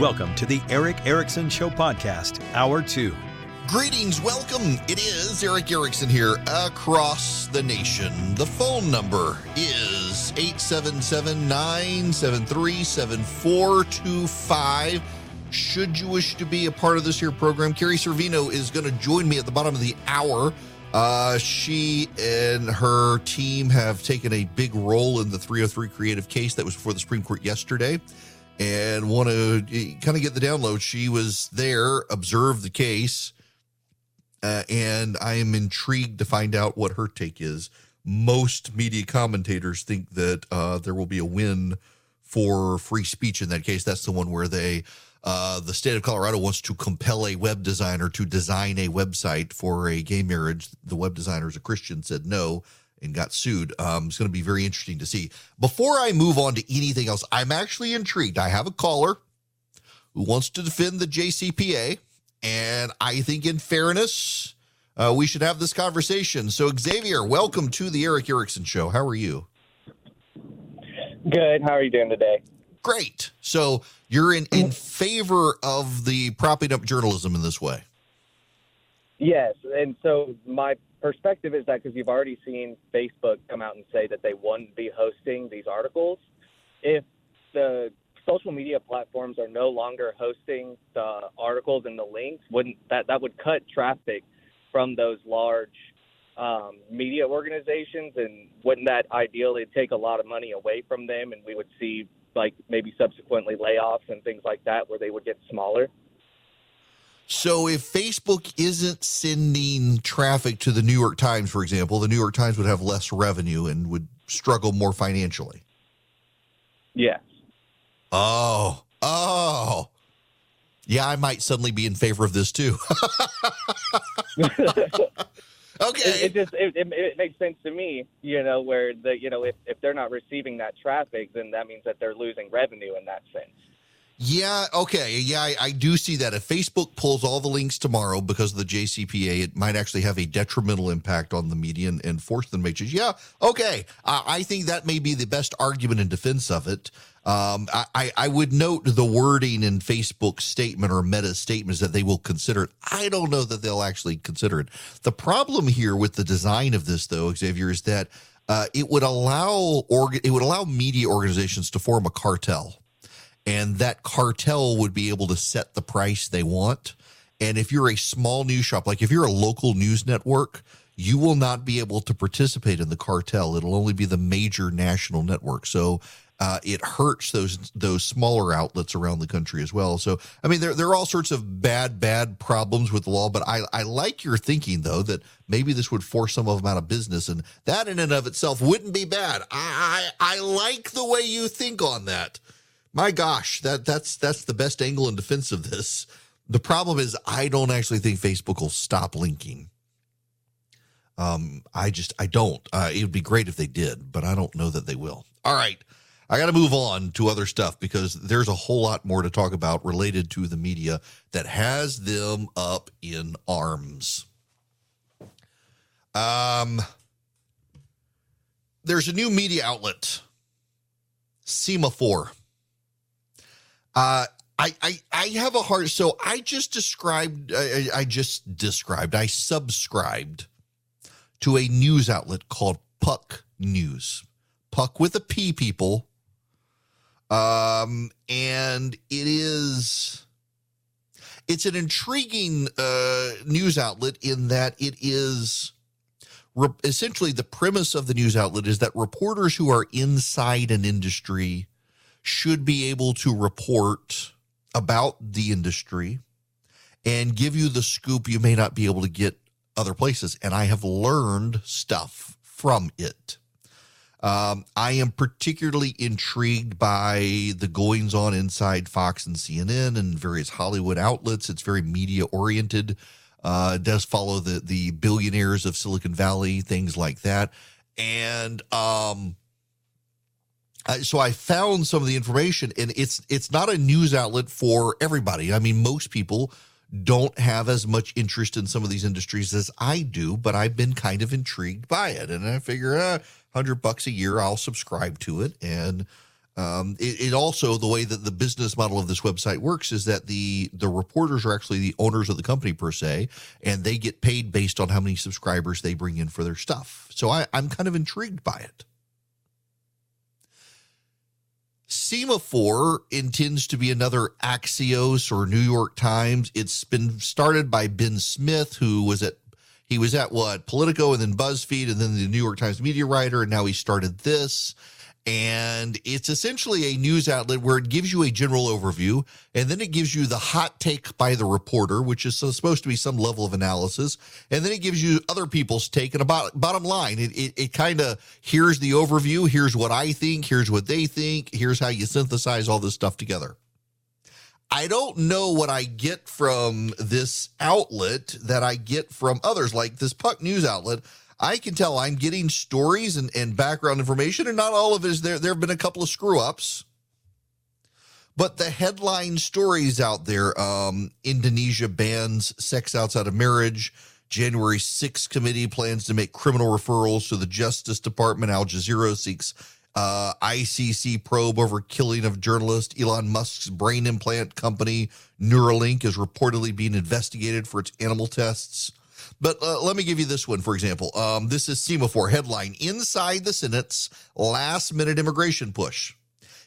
Welcome to the Erick Erickson Show Podcast, Hour 2. Greetings, welcome. It is Erick Erickson here across the nation. The phone number is 877 973 7425. Should you wish to be a part of this here program, Carrie Severino is going to join me at the bottom of the hour. Uh, she and her team have taken a big role in the 303 creative case that was before the Supreme Court yesterday and want to kind of get the download. She was there, observed the case, uh, and I am intrigued to find out what her take is. Most media commentators think that uh, there will be a win for free speech in that case. That's the one where they uh, the state of Colorado wants to compel a web designer to design a website for a gay marriage. The web designer is a Christian, said no and got sued. Um, it's going to be very interesting to see. Before I move on to anything else, I'm actually intrigued. I have a caller who wants to defend the JCPA, and I think, in fairness, uh, we should have this conversation. So, Xavier, welcome to the Erick Erickson Show. How are you? Good. How are you doing today? Great. So, you're in, in favor of the propping up journalism in this way. Yes. And so, my perspective is that because you've already seen Facebook come out and say that they wouldn't be hosting these articles, if the social media platforms are no longer hosting the articles and the links, wouldn't that that would cut traffic from those large um, media organizations, and wouldn't that ideally take a lot of money away from them, and we would see like maybe subsequently layoffs and things like that, where they would get smaller. So if Facebook isn't sending traffic to the New York Times, for example, the New York Times would have less revenue and would struggle more financially. Yes. Oh, oh. Yeah, I might suddenly be in favor of this too. okay. It, it just it, it, it, makes sense to me, you know, where the you know if, if they're not receiving that traffic, then that means that they're losing revenue in that sense. Yeah, okay. Yeah, I, I, do see that. If Facebook pulls all the links tomorrow because of the JCPA, it might actually have a detrimental impact on the media and, and force them to. Yeah, okay. I, I, think that may be the best argument in defense of it. Um, I, I would note the wording in Facebook's statement or Meta's statements that they will consider it. I don't know that they'll actually consider it. The problem here with the design of this, though, Xavier, is that uh, it would allow org- it would allow media organizations to form a cartel and that cartel would be able to set the price they want. And if you're a small news shop, like if you're a local news network, you will not be able to participate in the cartel. It'll only be the major national network. So uh, it hurts those those smaller outlets around the country as well. So I mean, there there are all sorts of bad bad problems with the law, but I I like your thinking though that maybe this would force some of them out of business, and that in and of itself wouldn't be bad. I I, I like the way you think on that my gosh, that that's that's the best angle in defense of this. The problem is I don't actually think Facebook will stop linking. Um, I just I don't. Uh, it would be great if they did, but I don't know that they will. All right. I got to move on to other stuff because there's a whole lot more to talk about related to the media that has them up in arms. Um, there's a new media outlet, Semafor. Uh, I, I, I have a hard so I just described I, I just described I subscribed to a news outlet called Puck News. Puck with a P people. Um and it is it's an intriguing uh, news outlet in that it is re- essentially the premise of the news outlet is that reporters who are inside an industry should be able to report about the industry and give you the scoop you may not be able to get other places. And I have learned stuff from it. Um, I am particularly intrigued by the goings on inside Fox and CNN and various Hollywood outlets. It's very media oriented. Uh, does follow the the billionaires of Silicon Valley, things like that. And um, uh, so I found some of the information, and it's it's not a news outlet for everybody. I mean, most people don't have as much interest in some of these industries as I do, but I've been kind of intrigued by it, and I figure, uh, hundred bucks a year, I'll subscribe to it, and Um, it, it, also the way that the business model of this website works is that the the reporters are actually the owners of the company per se, and they get paid based on how many subscribers they bring in for their stuff. So I, I'm kind of intrigued by it. Semafor intends to be another Axios or New York Times. It's been started by Ben Smith, who was at he was at what Politico and then BuzzFeed and then the New York Times media writer, and now he started this and it's essentially a news outlet where it gives you a general overview and then it gives you the hot take by the reporter which is supposed to be some level of analysis and then it gives you other people's take and about bottom line it, it, it kind of here's the overview here's what i think here's what they think here's how you synthesize all this stuff together I don't know what I get from this outlet that I get from others, like this Puck News outlet. I can tell I'm getting stories and, and background information, and not all of it is there. There have been a couple of screw ups. But the headline stories out there um, Indonesia bans sex outside of marriage. January 6th committee plans to make criminal referrals to the Justice Department. Al Jazeera seeks uh, ICC probe over killing of journalist. Elon Musk's brain implant company Neuralink is reportedly being investigated for its animal tests. But uh, let me give you this one, for example. Um, this is Semafor headline Inside the Senate's last minute immigration push.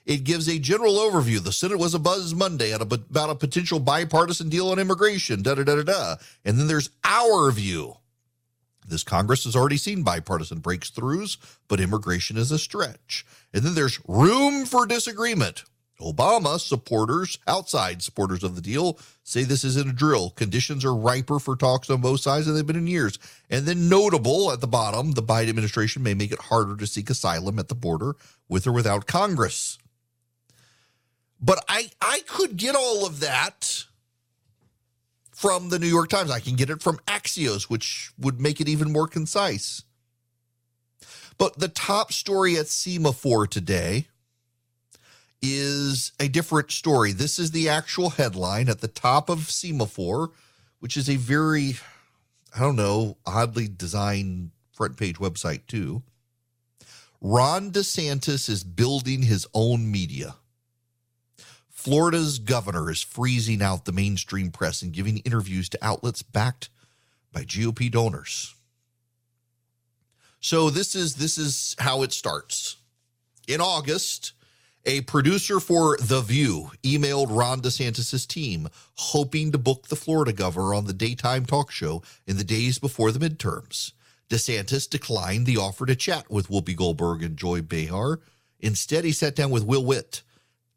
It gives a general overview. The Senate was a buzz Monday a, about a potential bipartisan deal on immigration, da da da da da. And then there's our view. This Congress has already seen bipartisan breakthroughs, but immigration is a stretch. And then there's room for disagreement. Obama supporters, outside supporters of the deal, say this isn't a drill. Conditions are riper for talks on both sides than they've been in years. And then, notable at the bottom, the Biden administration may make it harder to seek asylum at the border with or without Congress. But I, I could get all of that from the New York Times. I can get it from Axios, which would make it even more concise. But the top story at Semafor today is a different story. This is the actual headline at the top of Semafor, which is a very, I don't know, oddly designed front page website, too. Ron DeSantis is building his own media. Florida's governor is freezing out the mainstream press and giving interviews to outlets backed by GOP donors. So this is this is how it starts. In August, a producer for The View emailed Ron DeSantis' team, hoping to book the Florida governor on the daytime talk show in the days before the midterms. DeSantis declined the offer to chat with Whoopi Goldberg and Joy Behar. Instead, he sat down with Will Witt,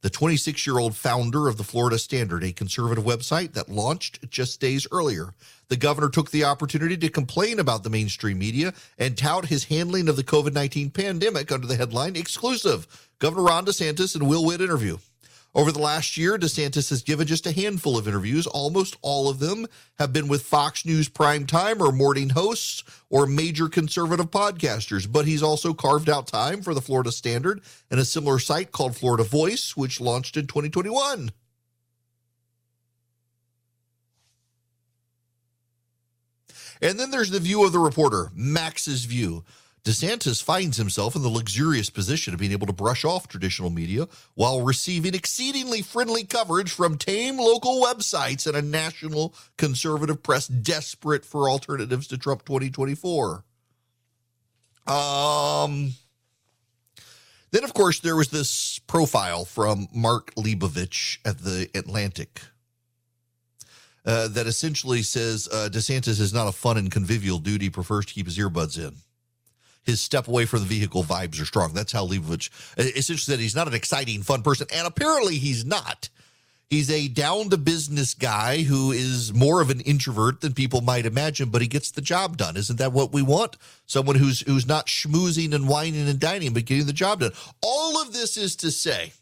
the 26 year old founder of the Florida Standard, a conservative website that launched just days earlier. The governor took the opportunity to complain about the mainstream media and tout his handling of the COVID 19 pandemic under the headline Exclusive Governor Ron DeSantis and Will Witt interview. Over the last year, DeSantis has given just a handful of interviews. Almost all of them have been with Fox News primetime or morning hosts or major conservative podcasters. But he's also carved out time for the Florida Standard and a similar site called Florida Voice, which launched in 2021. And then there's the view of the reporter, Max's view. DeSantis finds himself in the luxurious position of being able to brush off traditional media while receiving exceedingly friendly coverage from tame local websites and a national conservative press desperate for alternatives to Trump 2024. Um, then, of course, there was this profile from Mark Leibovich at the Atlantic. Uh, that essentially says uh, DeSantis is not a fun and convivial dude. He prefers to keep his earbuds in his step away from the vehicle vibes are strong. That's how Leibovich essentially said he's not an exciting, fun person. And apparently he's not. He's a down to business guy who is more of an introvert than people might imagine, but he gets the job done. Isn't that what we want? Someone who's who's not schmoozing and wining and dining, but getting the job done. All of this is to say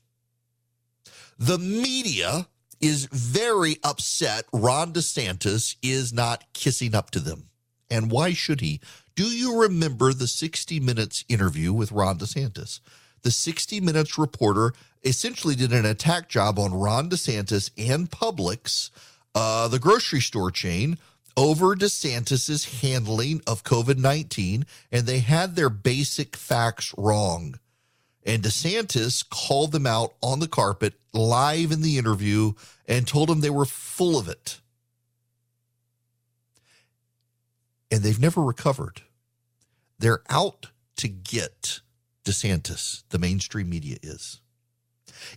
the media is very upset Ron DeSantis is not kissing up to them. And why should he? Do you remember the 60 Minutes interview with Ron DeSantis? The 60 Minutes reporter essentially did an attack job on Ron DeSantis and Publix, uh, the grocery store chain, over DeSantis's handling of COVID 19, and they had their basic facts wrong. And DeSantis called them out on the carpet live in the interview and told them they were full of it. And they've never recovered. They're out to get DeSantis, the mainstream media is.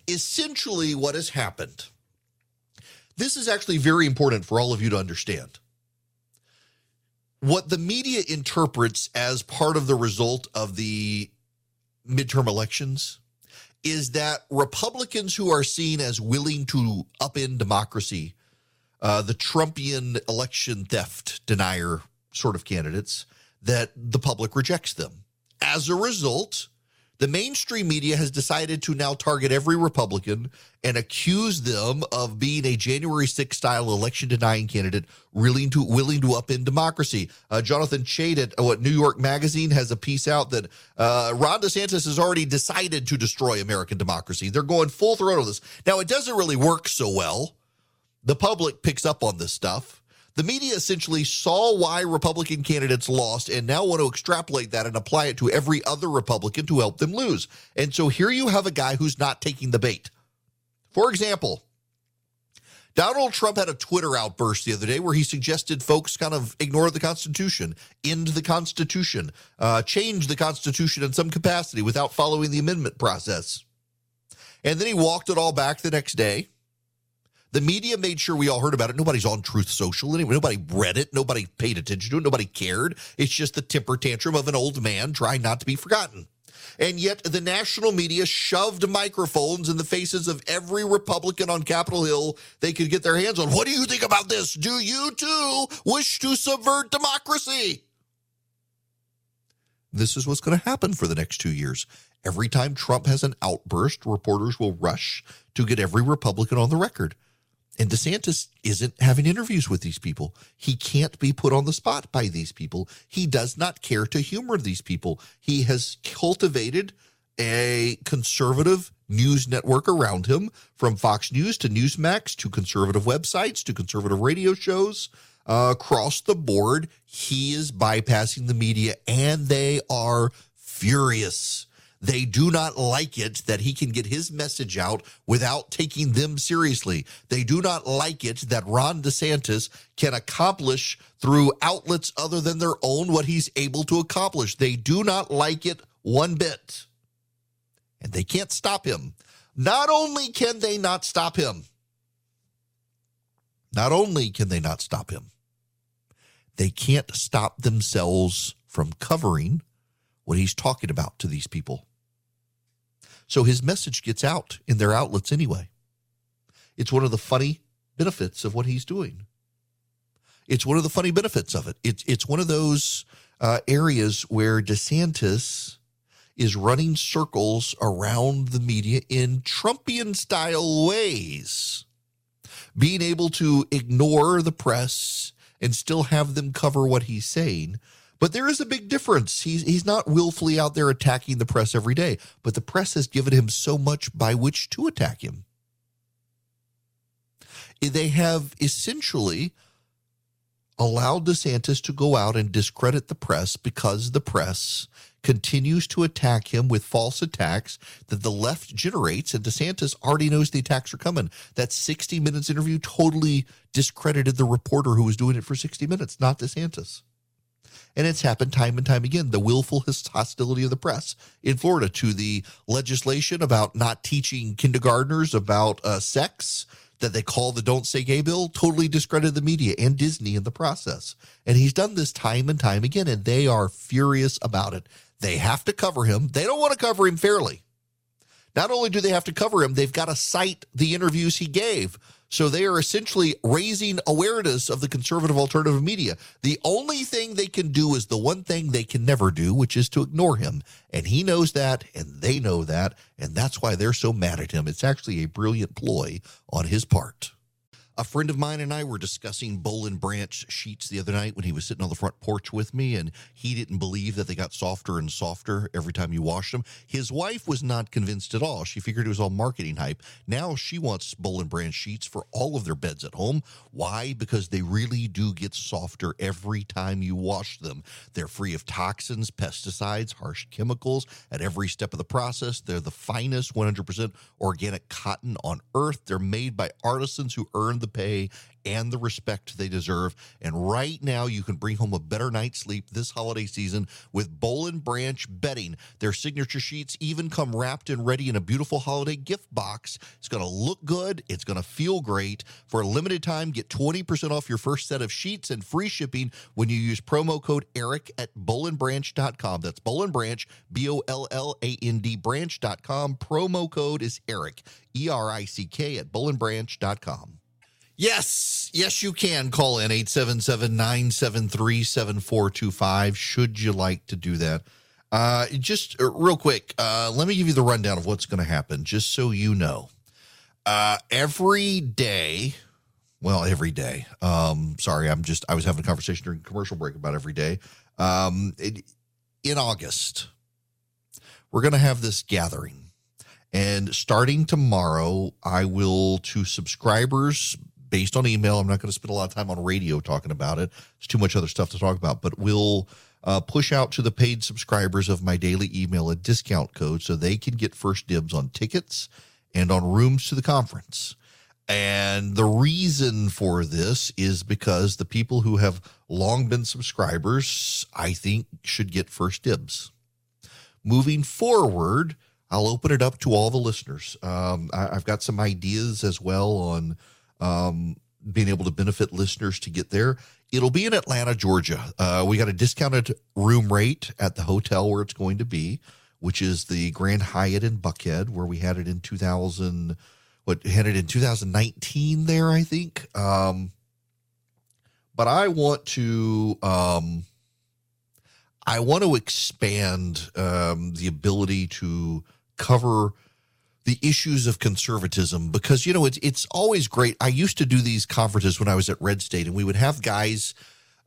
Essentially, what has happened, this is actually very important for all of you to understand. What the media interprets as part of the result of the midterm elections is that Republicans who are seen as willing to upend democracy, uh, the Trumpian election theft denier sort of candidates, that the public rejects them. As a result, the mainstream media has decided to now target every Republican and accuse them of being a January 6th style election denying candidate, willing to willing to upend democracy. Uh, Jonathan Chait at what New York Magazine has a piece out that uh, Ron DeSantis has already decided to destroy American democracy. They're going full throttle on this. Now it doesn't really work so well. The public picks up on this stuff. The media essentially saw why Republican candidates lost and now want to extrapolate that and apply it to every other Republican to help them lose. And so here you have a guy who's not taking the bait. For example, Donald Trump had a Twitter outburst the other day where he suggested folks kind of ignore the Constitution, end the Constitution, uh, change the Constitution in some capacity without following the amendment process. And then he walked it all back the next day the media made sure we all heard about it. Nobody's on Truth Social anyway. Nobody read it. Nobody paid attention to it. Nobody cared. It's just the temper tantrum of an old man trying not to be forgotten. And yet the national media shoved microphones in the faces of every Republican on Capitol Hill they could get their hands on. What do you think about this? Do you too wish to subvert democracy? This is what's going to happen for the next two years. Every time Trump has an outburst, reporters will rush to get every Republican on the record. And DeSantis isn't having interviews with these people. He can't be put on the spot by these people. He does not care to humor these people. He has cultivated a conservative news network around him from Fox News to Newsmax to conservative websites to conservative radio shows. Uh, across the board, he is bypassing the media and they are furious. They do not like it that he can get his message out without taking them seriously. They do not like it that Ron DeSantis can accomplish through outlets other than their own what he's able to accomplish. They do not like it one bit. And they can't stop him. Not only can they not stop him, not only can they not stop him, they can't stop themselves from covering what he's talking about to these people. So his message gets out in their outlets anyway. It's one of the funny benefits of what he's doing. It's one of the funny benefits of it. It's it's one of those uh, areas where DeSantis is running circles around the media in Trumpian style ways, being able to ignore the press and still have them cover what he's saying but there is a big difference. He's he's not willfully out there attacking the press every day, but the press has given him so much by which to attack him. Eh, they have essentially allowed DeSantis to go out and discredit the press because the press continues to attack him with false attacks that the left generates, and DeSantis already knows the attacks are coming. That 60 Minutes interview totally discredited the reporter who was doing it for 60 Minutes, not DeSantis. And it's happened time and time again. The willful hostility of the press in Florida to the legislation about not teaching kindergartners about uh, sex that they call the Don't Say Gay bill totally discredited the media and Disney in the process. And he's done this time and time again, and they are furious about it. They have to cover him. They don't want to cover him fairly. Not only do they have to cover him, they've got to cite the interviews he gave. So they are essentially raising awareness of the conservative alternative media. The only thing they can do is the one thing they can never do, which is to ignore him. And he knows that, and they know that, and that's why they're so mad at him. It's actually a brilliant ploy on his part. A friend of mine and I were discussing Boll and Branch sheets the other night when he was sitting on the front porch with me, and he didn't believe that they got softer and softer every time you washed them. His wife was not convinced at all. She figured it was all marketing hype. Now she wants Boll and Branch sheets for all of their beds at home. Why? Because they really do get softer every time you wash them. They're free of toxins, pesticides, harsh chemicals at every step of the process. They're the finest 100% organic cotton on earth. They're made by artisans who earn the the pay and the respect they deserve. And right now, you can bring home a better night's sleep this holiday season with Boll and Branch bedding. Their signature sheets even come wrapped and ready in a beautiful holiday gift box. It's going to look good. It's going to feel great. For a limited time, get 20% off your first set of sheets and free shipping when you use promo code ERICK at bollandbranch.com. That's Boll and Branch, B O L L A N D branch.com. Promo code is ERICK, E R I C K at bollandbranch.com. Yes, yes, you can call in 877 973 7425 should you like to do that. Uh, just uh, real quick, uh, let me give you the rundown of what's going to happen, just so you know. Uh, every day, well, every day. Um, sorry, I'm just, I was having a conversation during commercial break about every day. Um, it, in August, we're going to have this gathering. And starting tomorrow, I will, to subscribers, based on email. I'm not going to spend a lot of time on radio talking about it. There's too much other stuff to talk about, but we'll uh, push out to the paid subscribers of my daily email a discount code so they can get first dibs on tickets and on rooms to the conference. And the reason for this is because the people who have long been subscribers, I think, should get first dibs. Moving forward, I'll open it up to all the listeners. Um, I, have got some ideas as well on um, being able to benefit listeners to get there. It'll be in Atlanta, Georgia. Uh, we got a discounted room rate at the hotel where it's going to be, which is the Grand Hyatt in Buckhead, where we had it in 2000. What had it in 2019 there, I think. Um, but I want to. Um, I want to expand um, the ability to cover the issues of conservatism because you know it's it's always great. I used to do these conferences when I was at Red State, and we would have guys.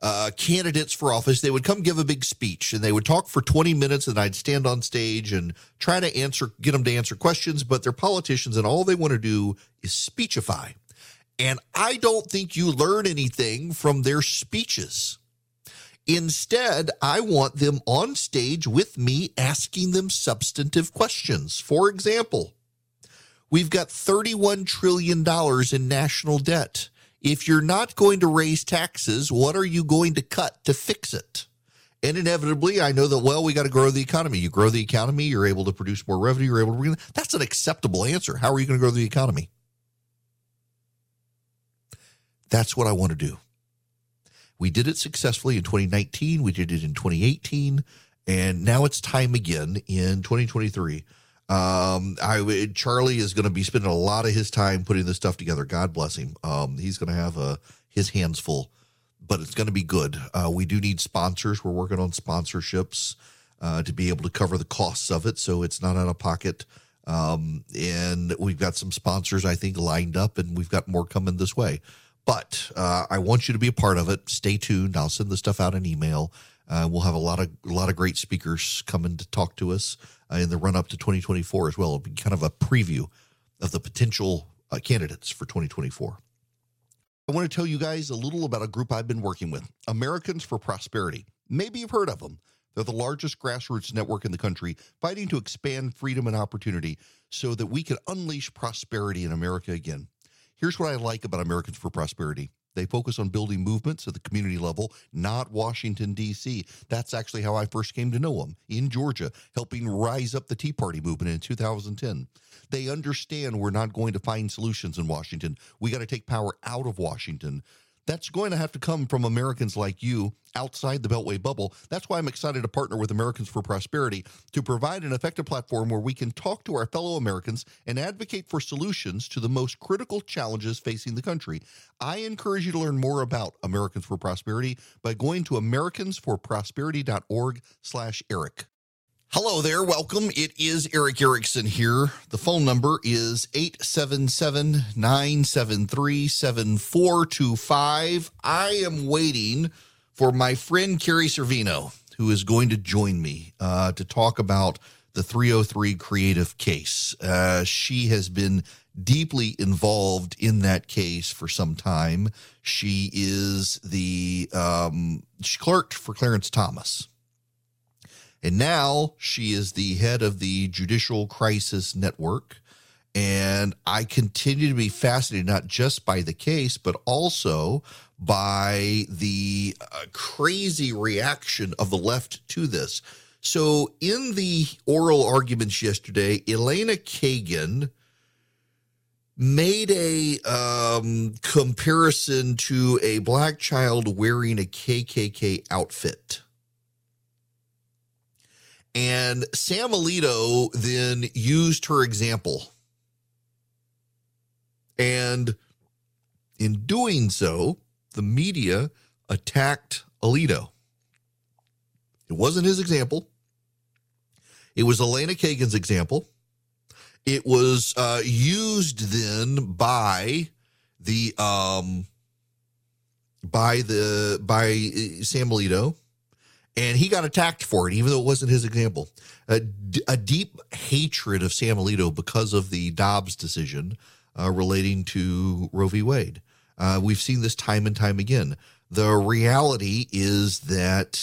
Uh, candidates for office, they would come give a big speech and they would talk for 20 minutes, and I'd stand on stage and try to answer, get them to answer questions. But they're politicians, and all they want to do is speechify. And I don't think you learn anything from their speeches. Instead, I want them on stage with me asking them substantive questions. For example, We've got $31 trillion in national debt. If you're not going to raise taxes, what are you going to cut to fix it? And inevitably, I know that, well, we got to grow the economy. You grow the economy, you're able to produce more revenue, you're able to bring that's an acceptable answer. How are you going to grow the economy? That's what I want to do. We did it successfully in 2019, we did it in 2018, and now it's time again in 2023 um, I Charlie is going to be spending a lot of his time putting this stuff together. God bless him. Um, he's going to have a, uh, his hands full, but it's going to be good. Uh, we do need sponsors. We're working on sponsorships uh, to be able to cover the costs of it, so it's not out of pocket. Um, and we've got some sponsors I think lined up, and we've got more coming this way. But uh, I want you to be a part of it. Stay tuned. I'll send the stuff out in email. Uh, we'll have a lot of a lot of great speakers coming to talk to us in the run up to 2024 as well. It'll be kind of a preview of the potential uh, candidates for 2024. I want to tell you guys a little about a group I've been working with Americans for Prosperity. Maybe you've heard of them. They're the largest grassroots network in the country, fighting to expand freedom and opportunity so that we can unleash prosperity in America again. Here's what I like about Americans for Prosperity they focus on building movements at the community level, not Washington, D.C. That's actually how I first came to know them in Georgia, helping rise up the Tea Party movement in 2010. They understand we're not going to find solutions in Washington. We got to take power out of Washington. That's going to have to come from Americans like you outside the Beltway bubble. That's why I'm excited to partner with Americans for Prosperity to provide an effective platform where we can talk to our fellow Americans and advocate for solutions to the most critical challenges facing the country. I encourage you to learn more about Americans for Prosperity by going to americansforprosperity.org slash Erick. Hello there. Welcome. It is Erick Erickson here. The phone number is 877 973 7425. I am waiting for my friend Carrie Severino, who is going to join me uh, to talk about the 303 creative case. Uh, she has been deeply involved in that case for some time. She is the, um, she clerked for Clarence Thomas and now she is the head of the Judicial Crisis Network. And I continue to be fascinated not just by the case, but also by the uh, crazy reaction of the left to this. So, in the oral arguments yesterday, Elena Kagan made a um, comparison to a black child wearing a KKK outfit. And Sam Alito then used her example. And in doing so, the media attacked Alito. It wasn't his example. It was Elena Kagan's example. It was uh, used then by the um, by the by Sam Alito and he got attacked for it, even though it wasn't his example. A, deep hatred of Sam Alito because of the Dobbs decision uh, relating to Roe v. Wade. Uh, we've seen this time and time again. The reality is that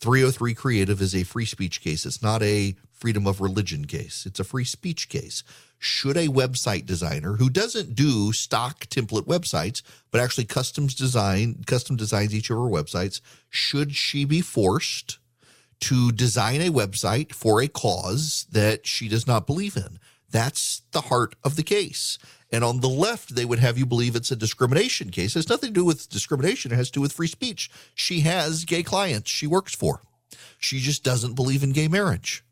303 Creative is a free speech case. It's not a freedom of religion case, it's a free speech case should a website designer who doesn't do stock template websites but actually customs design custom designs each of her websites should she be forced to design a website for a cause that she does not believe in? That's the heart of the case. And on the left they would have you believe it's a discrimination case. It has nothing to do with discrimination. It has to do with free speech. She has gay clients she works for. She just doesn't believe in gay marriage.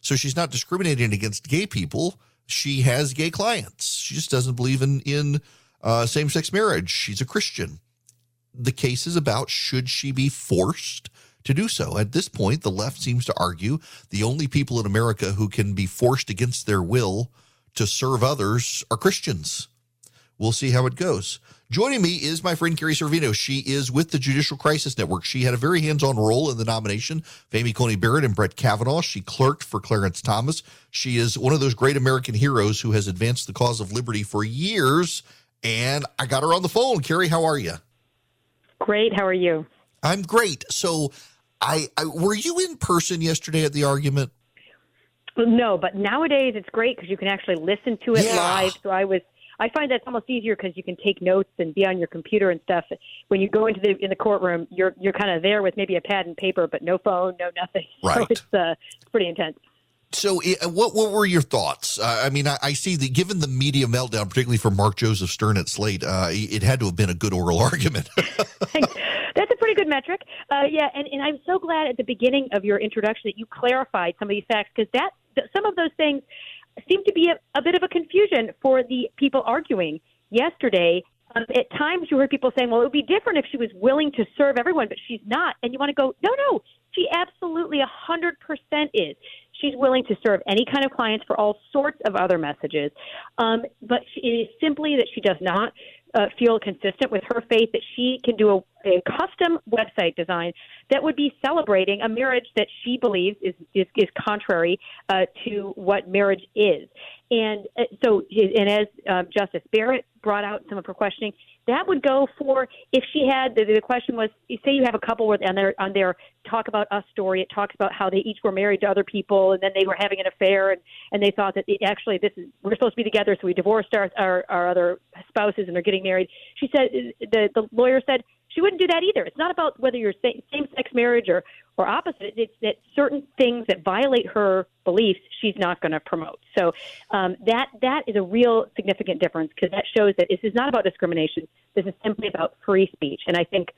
So she's not discriminating against gay people she has gay clients. She just doesn't believe in in uh, same sex marriage. She's a Christian. The case is about should she be forced to do so. At this point, the left seems to argue the only people in America who can be forced against their will to serve others are Christians. We'll see how it goes. Joining me is my friend Carrie Severino. She is with the Judicial Crisis Network. She had a very hands on role in the nomination of Amy Coney Barrett and Brett Kavanaugh. She clerked for Clarence Thomas. She is one of those great American heroes who has advanced the cause of liberty for years. And I got her on the phone. Carrie, how are you? Great. How are you? I'm great. So, I, I were you in person yesterday at the argument? No, but nowadays it's great because you can actually listen to it yeah. live. So I was I find that's almost easier because you can take notes and be on your computer and stuff. When you go into the in the courtroom, you're you're kind of there with maybe a pad and paper, but no phone, no nothing. Right. So it's uh, it's pretty intense. So, what what were your thoughts? Uh, I mean, I, I, see that given the media meltdown, particularly for Mark Joseph Stern at Slate, uh, it had to have been a good oral argument. That's a pretty good metric. Uh, yeah, and, and I'm so glad at the beginning of your introduction that you clarified some of these facts because that some of those things seemed to be a, a bit of a confusion for the people arguing yesterday. Um, at times, you heard people saying, "Well, it would be different if she was willing to serve everyone, but she's not." And you want to go, "No, no, she absolutely a hundred percent is. She's willing to serve any kind of clients for all sorts of other messages, um, but she, it is simply that she does not uh, feel consistent with her faith that she can do a, a custom website design that would be celebrating a marriage that she believes is is, is contrary uh, to what marriage is. And uh, so, and as uh, Justice Barrett brought out some of her questioning, that would go for if she had the, the question was say you have a couple where on their on their talk about us story it talks about how they each were married to other people and then they were having an affair and and they thought that it, actually this is we're supposed to be together so we divorced our our, our other spouses and they're getting married. She said the the lawyer said she wouldn't do that either. It's not about whether you're same sex marriage or or opposite. It's that certain things that violate her beliefs, she's not going to promote. So um, that that is a real significant difference because that shows that this is not about discrimination. This is simply about free speech. And I think,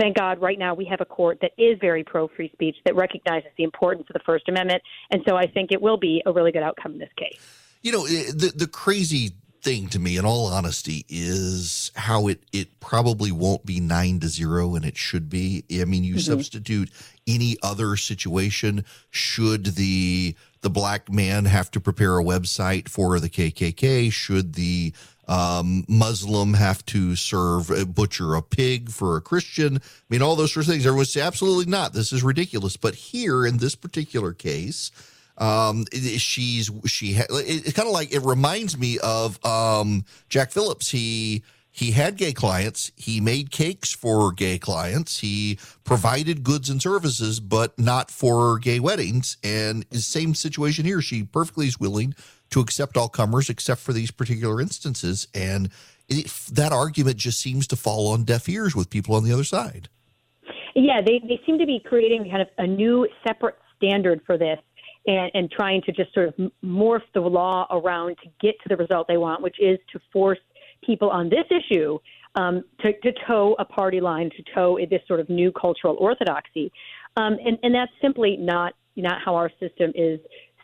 thank God, right now we have a court that is very pro free speech that recognizes the importance of the First Amendment. And so I think it will be a really good outcome in this case. You know, the the crazy thing to me, in all honesty, is how it it probably won't be nine to zero, and it should be. I mean, you mm-hmm. substitute any other situation. Should the the black man have to prepare a website for the KKK? Should the um, Muslim have to serve uh, butcher a pig for a Christian? I mean, all those sort of things. Everyone say absolutely not. This is ridiculous. But here in this particular case um, she's she ha- it's kind of like it reminds me of um, Jack Phillips. He he had gay clients. He made cakes for gay clients. He provided goods and services, but not for gay weddings. And the same situation here. She perfectly is willing to accept all comers except for these particular instances. And it, that argument just seems to fall on deaf ears with people on the other side. Yeah, they, they seem to be creating kind of a new separate standard for this and, and trying to just sort of morph the law around to get to the result they want, which is to force people on this issue um, to, to toe a party line, to toe this sort of new cultural orthodoxy. Um, and, and that's simply not not how our system is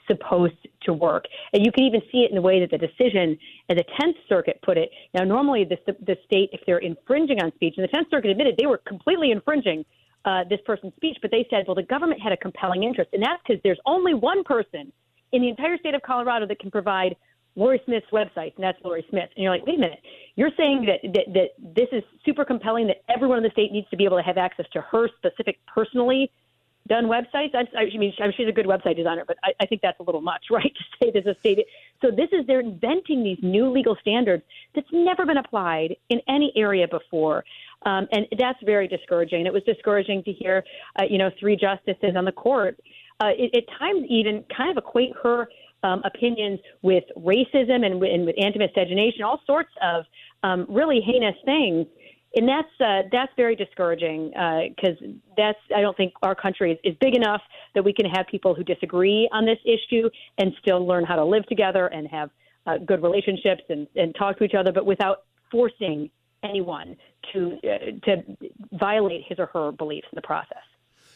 supposed to work. And you can even see it in the way that the decision at the Tenth Circuit put it. Now, normally the, the state, if they're infringing on speech, and the Tenth Circuit admitted they were completely infringing uh, this person's speech, but they said, well, the government had a compelling interest, and that's because there's only one person in the entire state of Colorado that can provide Lorie Smith's website, and that's Lorie Smith. And you're like, wait a minute, you're saying that, that that this is super compelling that everyone in the state needs to be able to have access to her specific personally done websites. I, I mean, she's a good website designer, but I, I think that's a little much, right? To say there's a state. So this is they're inventing these new legal standards that's never been applied in any area before. Um, and that's very discouraging. It was discouraging to hear, uh, you know, three justices on the court uh, it, at times even kind of equate her um, opinions with racism and, and with anti-miscegenation, all sorts of um, really heinous things. And that's uh, that's very discouraging because uh, that's I don't think our country is, is big enough that we can have people who disagree on this issue and still learn how to live together and have uh, good relationships and, and talk to each other, but without forcing anyone to uh, to violate his or her beliefs in the process.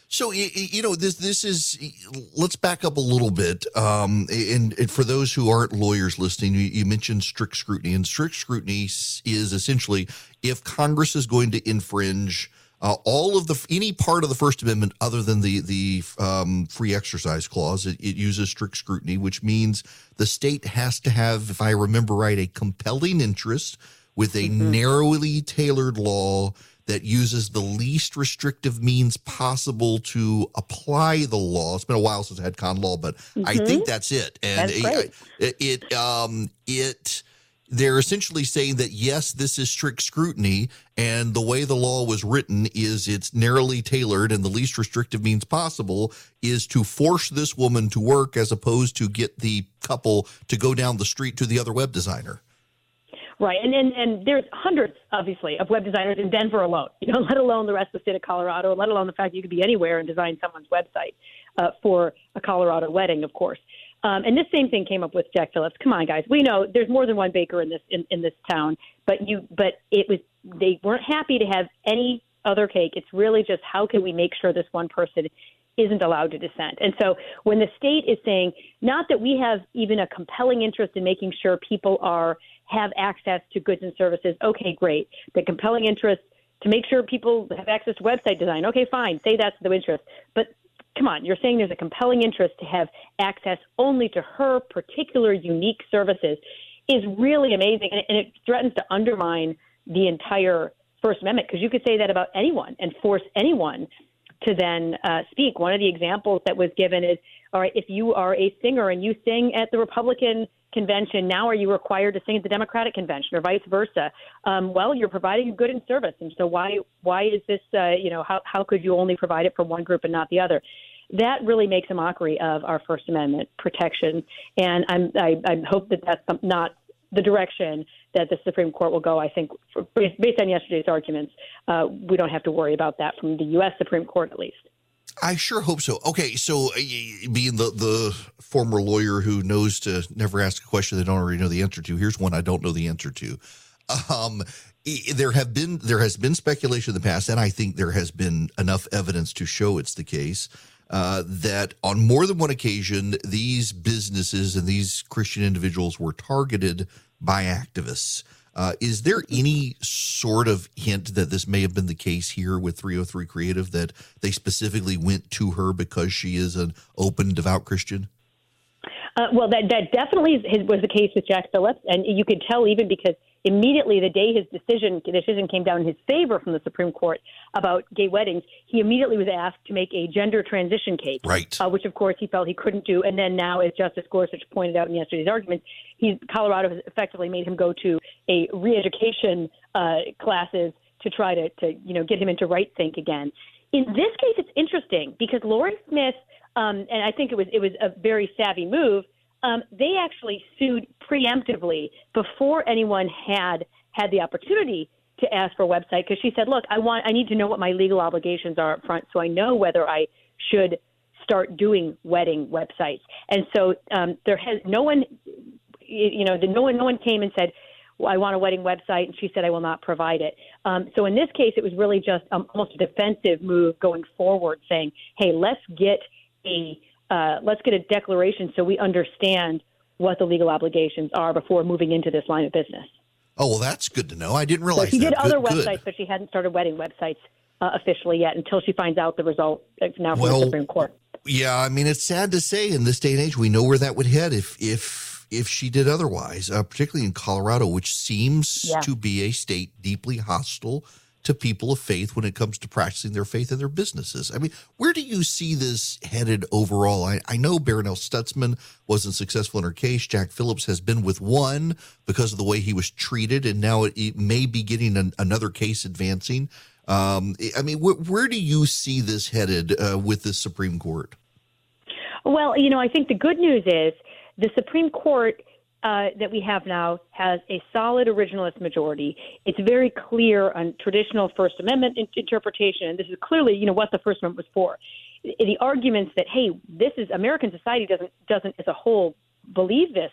So you know this this is let's back up a little bit, um, and, and, for those who aren't lawyers listening, you, you, mentioned strict scrutiny, and strict scrutiny is essentially if Congress is going to infringe uh, all of the any part of the First Amendment other than the the um, free exercise clause, it, it uses strict scrutiny, which means the state has to have, if I remember right, a compelling interest with a mm-hmm. narrowly tailored law that uses the least restrictive means possible to apply the law. It's been a while since I had con law, but mm-hmm. I think that's it. And that's it, it, um, it, they're essentially saying that yes, this is strict scrutiny, and the way the law was written is it's narrowly tailored, and the least restrictive means possible is to force this woman to work as opposed to get the couple to go down the street to the other web designer. Right, and, and and there's hundreds, obviously, of web designers in Denver alone. You know, let alone the rest of the state of Colorado, let alone the fact that you could be anywhere and design someone's website uh, for a Colorado wedding, of course. Um, and this same thing came up with Jack Phillips. Come on, guys, we know there's more than one baker in this in, in this town, but you but it was they weren't happy to have any other cake. It's really just how can we make sure this one person isn't allowed to dissent. And so when the state is saying not that we have even a compelling interest in making sure people are have access to goods and services. Okay, great. The compelling interest to make sure people have access to website design. Okay, fine. Say that's the interest. But come on, you're saying there's a compelling interest to have access only to her particular unique services is really amazing. And and it threatens to undermine the entire First Amendment because you could say that about anyone and force anyone to then uh, speak. One of the examples that was given is all right, if you are a singer and you sing at the Republican convention, now are you required to sing at the Democratic convention or vice versa? Um, well, you're providing a good in service, and so why why is this? Uh, you know, how how could you only provide it for one group and not the other? That really makes a mockery of our First Amendment protection, and I'm, I, I hope that that's not the direction that the Supreme Court will go. I think, for, based on yesterday's arguments, uh, we don't have to worry about that from the U.S. Supreme Court, at least. I sure hope so. Okay, so uh, being the the former lawyer who knows to never ask a question they don't already know the answer to, here's one I don't know the answer to. Um, there have been there has been speculation in the past, and I think there has been enough evidence to show it's the case uh, that on more than one occasion these businesses and these Christian individuals were targeted by activists. Uh, is there any sort of hint that this may have been the case here with 303 Creative that they specifically went to her because she is an open, devout Christian? Uh, well, that that definitely was the case with Jack Phillips, and you could tell even because immediately the day his decision decision came down in his favor from the Supreme Court about gay weddings, he immediately was asked to make a gender transition case, right? Uh, which of course he felt he couldn't do, and then now, as Justice Gorsuch pointed out in yesterday's argument, he's Colorado has effectively made him go to a re-education uh, classes to try to to you know get him into right think again. In this case, it's interesting because Lorie Smith um, and I think it was it was a very savvy move. Um, they actually sued preemptively before anyone had had the opportunity to ask for a website because she said, "Look, I want I need to know what my legal obligations are up front, so I know whether I should start doing wedding websites." And so um, there has no one, you know, the, no one no one came and said. I want a wedding website, and she said I will not provide it. Um, so in this case, it was really just um, almost a defensive move going forward, saying, "Hey, let's get a uh, let's get a declaration so we understand what the legal obligations are before moving into this line of business. Oh well, that's good to know. I didn't realize. So she that. did other good, websites, good. but she hadn't started wedding websites uh, officially yet until she finds out the result uh, now from well, the Supreme Court. Yeah, I mean, it's sad to say in this day and age, we know where that would head if if if she did otherwise, uh, particularly in Colorado, which seems yeah. to be a state deeply hostile to people of faith when it comes to practicing their faith in their businesses. I mean, where do you see this headed overall? I, I know Barronelle Stutzman wasn't successful in her case. Jack Phillips has been with one because of the way he was treated, and now it, it may be getting an, another case advancing. Um, I mean, wh- where do you see this headed uh, with the Supreme Court? Well, you know, I think the good news is the Supreme Court – uh, that we have now has a solid originalist majority. It's very clear on traditional First Amendment in- interpretation, and this is clearly, you know, what the First Amendment was for. The arguments that hey, this is American society doesn't doesn't as a whole believe this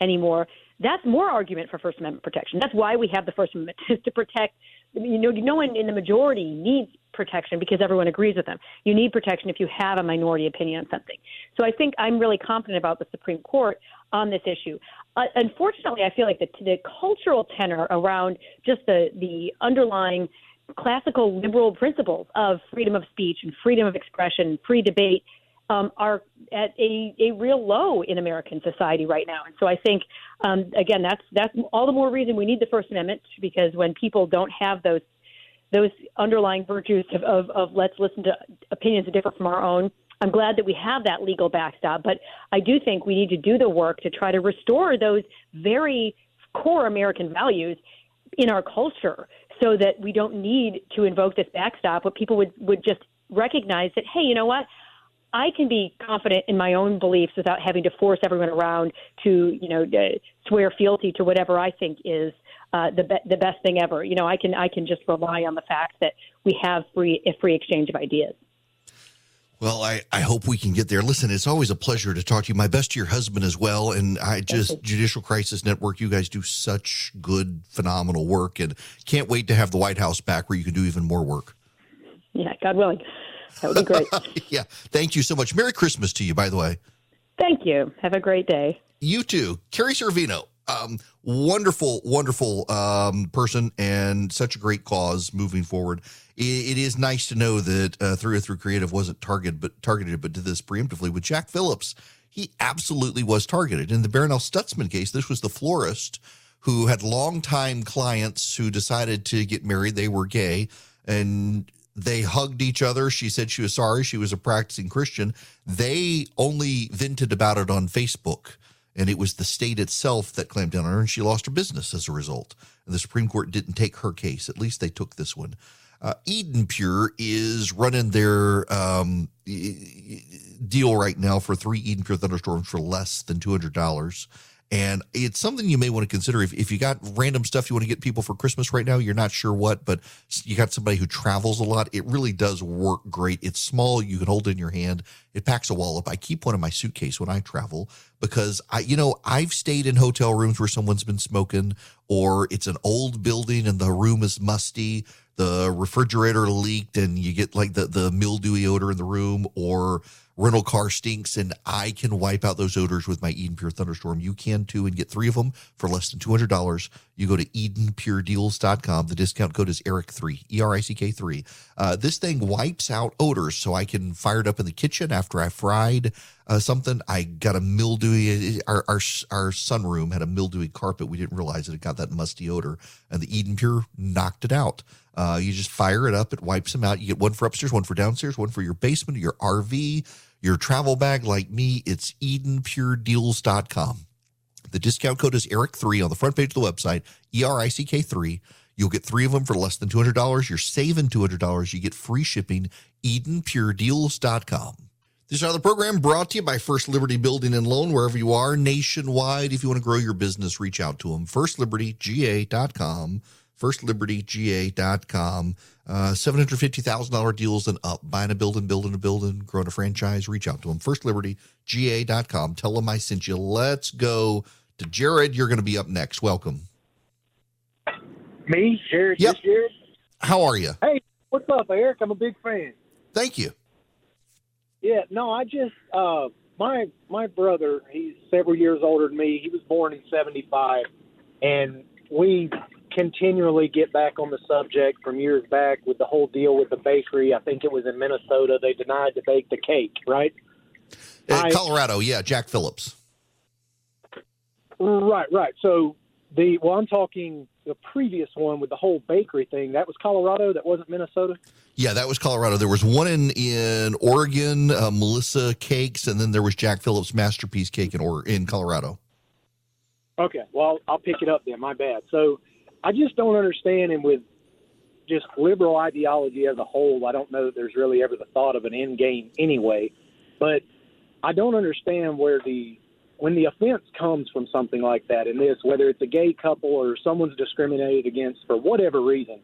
anymore. That's more argument for First Amendment protection. That's why we have the First Amendment is to protect. You know, no one in the majority needs protection because everyone agrees with them. You need protection if you have a minority opinion on something. So I think I'm really confident about the Supreme Court on this issue. Uh, unfortunately, I feel like the, the cultural tenor around just the, the underlying classical liberal principles of freedom of speech and freedom of expression, free debate, um, are at a, a real low in American society right now. And so I think, um, again, that's that's all the more reason we need the First Amendment because when people don't have those those underlying virtues of, of, of let's listen to opinions that differ from our own. I'm glad that we have that legal backstop, but I do think we need to do the work to try to restore those very core American values in our culture so that we don't need to invoke this backstop, but people would, would just recognize that, hey, you know what? I can be confident in my own beliefs without having to force everyone around to, you know, uh, swear fealty to whatever I think is uh, the be- the best thing ever. You know, I can I can just rely on the fact that we have free a free exchange of ideas. Well, I, I hope we can get there. Listen, it's always a pleasure to talk to you. My best to your husband as well. And I just, Judicial Crisis Network, you guys do such good, phenomenal work. And can't wait to have the White House back where you can do even more work. Yeah, God willing. That would be great. yeah. Thank you so much. Merry Christmas to you, by the way. Thank you. Have a great day. You too. Carrie Severino, um, wonderful, wonderful um, person and such a great cause moving forward. It, is nice to know that uh, 303 Creative wasn't targeted, but targeted, but did this preemptively with Jack Phillips. He absolutely was targeted. In the Barronelle Stutzman case, this was the florist who had longtime clients who decided to get married. They were gay and they hugged each other. She said she was sorry. She was a practicing Christian. They only vented about it on Facebook and it was the state itself that clamped down on her, and she lost her business as a result. And the Supreme Court didn't take her case. At least they took this one. Uh, Eden Pure is running their um, deal right now for three Eden Pure thunderstorms for less than two hundred dollars. And it's something you may want to consider if, if you got random stuff you want to get people for Christmas right now, you're not sure what, but you got somebody who travels a lot. It really does work great. It's small. You can hold it in your hand. It packs a wallop. I keep one in my suitcase when I travel because I, you know, I've stayed in hotel rooms where someone's been smoking or it's an old building and the room is musty. The refrigerator leaked and you get like the, the mildewy odor in the room or rental car stinks and I can wipe out those odors with my Eden Pure Thunderstorm. You can too and get three of them for less than $200. You go to EdenPureDeals.com. The discount code is ERICK3, E R I C K 3. Uh, this thing wipes out odors so I can fire it up in the kitchen after I fried uh, something. I got a mildewy, our, our, our sunroom had a mildewy carpet. We didn't realize it. It got that musty odor and the Eden Pure knocked it out. Uh, you just fire it up, it wipes them out. You get one for upstairs, one for downstairs, one for your basement, your RV, your travel bag like me. It's EdenPureDeals.com. The discount code is ERICK3 on the front page of the website, E R I C K 3. You'll get three of them for less than $200. You're saving $200. You get free shipping, EdenPureDeals.com. This is another program brought to you by First Liberty Building and Loan, wherever you are nationwide. If you want to grow your business, reach out to them. FirstLibertyGA.com firstlibertyga.com. Uh, $750,000 deals and up. Buying a building, building a building, growing a franchise, reach out to them. Firstlibertyga.com. Tell them I sent you. Let's go to Jared. You're going to be up next. Welcome. Me, Jared, Yep. Jared? How are you? Hey, what's up, Erick? I'm a big fan. Thank you. Yeah, no, I just uh my my brother, he's several years older than me. He was born in 75 and we continually get back on the subject from years back with the whole deal with the bakery. I think it was in Minnesota. They denied to bake the cake, right? I- Colorado, yeah, Jack Phillips. Right, right. So the well, I'm talking the previous one with the whole bakery thing. That was Colorado. That wasn't Minnesota. Yeah, that was Colorado. There was one in in Oregon, uh, Melissa Cakes, and then there was Jack Phillips Masterpiece Cake in or in Colorado. Okay, well, I'll pick it up then. My bad. So I just don't understand, and with just liberal ideology as a whole, I don't know that there's really ever the thought of an end game anyway. But I don't understand where the when the offense comes from something like that in this, whether it's a gay couple or someone's discriminated against for whatever reason,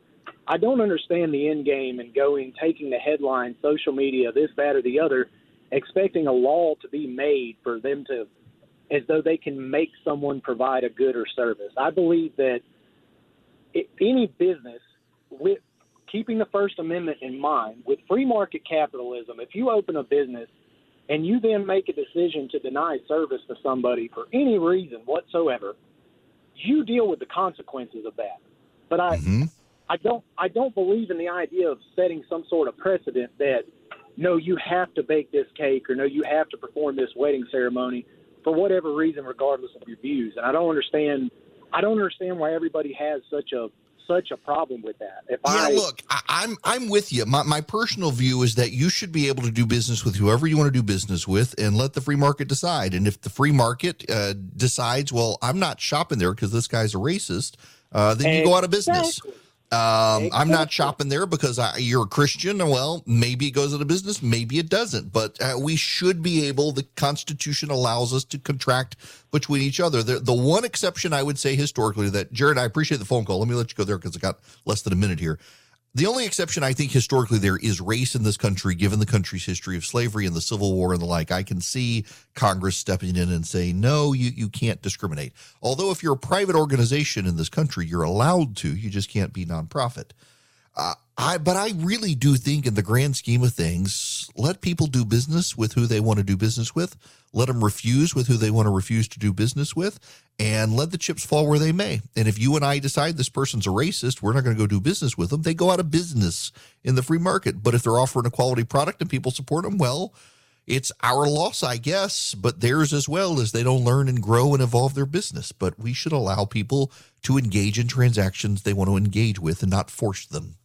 I don't understand the end game and going taking the headline, social media, this, that, or the other, expecting a law to be made for them to as though they can make someone provide a good or service. I believe that i any business with keeping the First Amendment in mind, with free market capitalism, if you open a business and you then make a decision to deny service to somebody for any reason whatsoever, you deal with the consequences of that. But I, hmm I don't I don't believe in the idea of setting some sort of precedent that no, you have to bake this cake or no, you have to perform this wedding ceremony for whatever reason, regardless of your views. And I don't understand I don't understand why everybody has such a such a problem with that. If Yeah, I look, I, I'm I'm with you. My my personal view is that you should be able to do business with whoever you want to do business with, and let the free market decide. And if the free market uh, decides, well, I'm not shopping there because this guy's a racist, uh, then you go out of business. Exactly. Um, I'm not shopping there because I, you're a Christian. Well, maybe it goes into business, maybe it doesn't. But uh, we should be able. The Constitution allows us to contract between each other. The, the one exception I would say historically that Jared, I appreciate the phone call. Let me let you go there because I got less than a minute here. The only exception I think historically there is race in this country, given the country's history of slavery and the Civil War and the like. I can see Congress stepping in and saying, no, you, you can't discriminate. Although, if you're a private organization in this country, you're allowed to, you just can't be nonprofit. Uh, I, but I really do think, in the grand scheme of things, let people do business with who they want to do business with. Let them refuse with who they want to refuse to do business with, and let the chips fall where they may. And if you and I decide this person's a racist, we're not going to go do business with them. They go out of business in the free market. But if they're offering a quality product and people support them, well, it's our loss, I guess, but theirs as well as they don't learn and grow and evolve their business. But we should allow people to engage in transactions they want to engage with and not force them.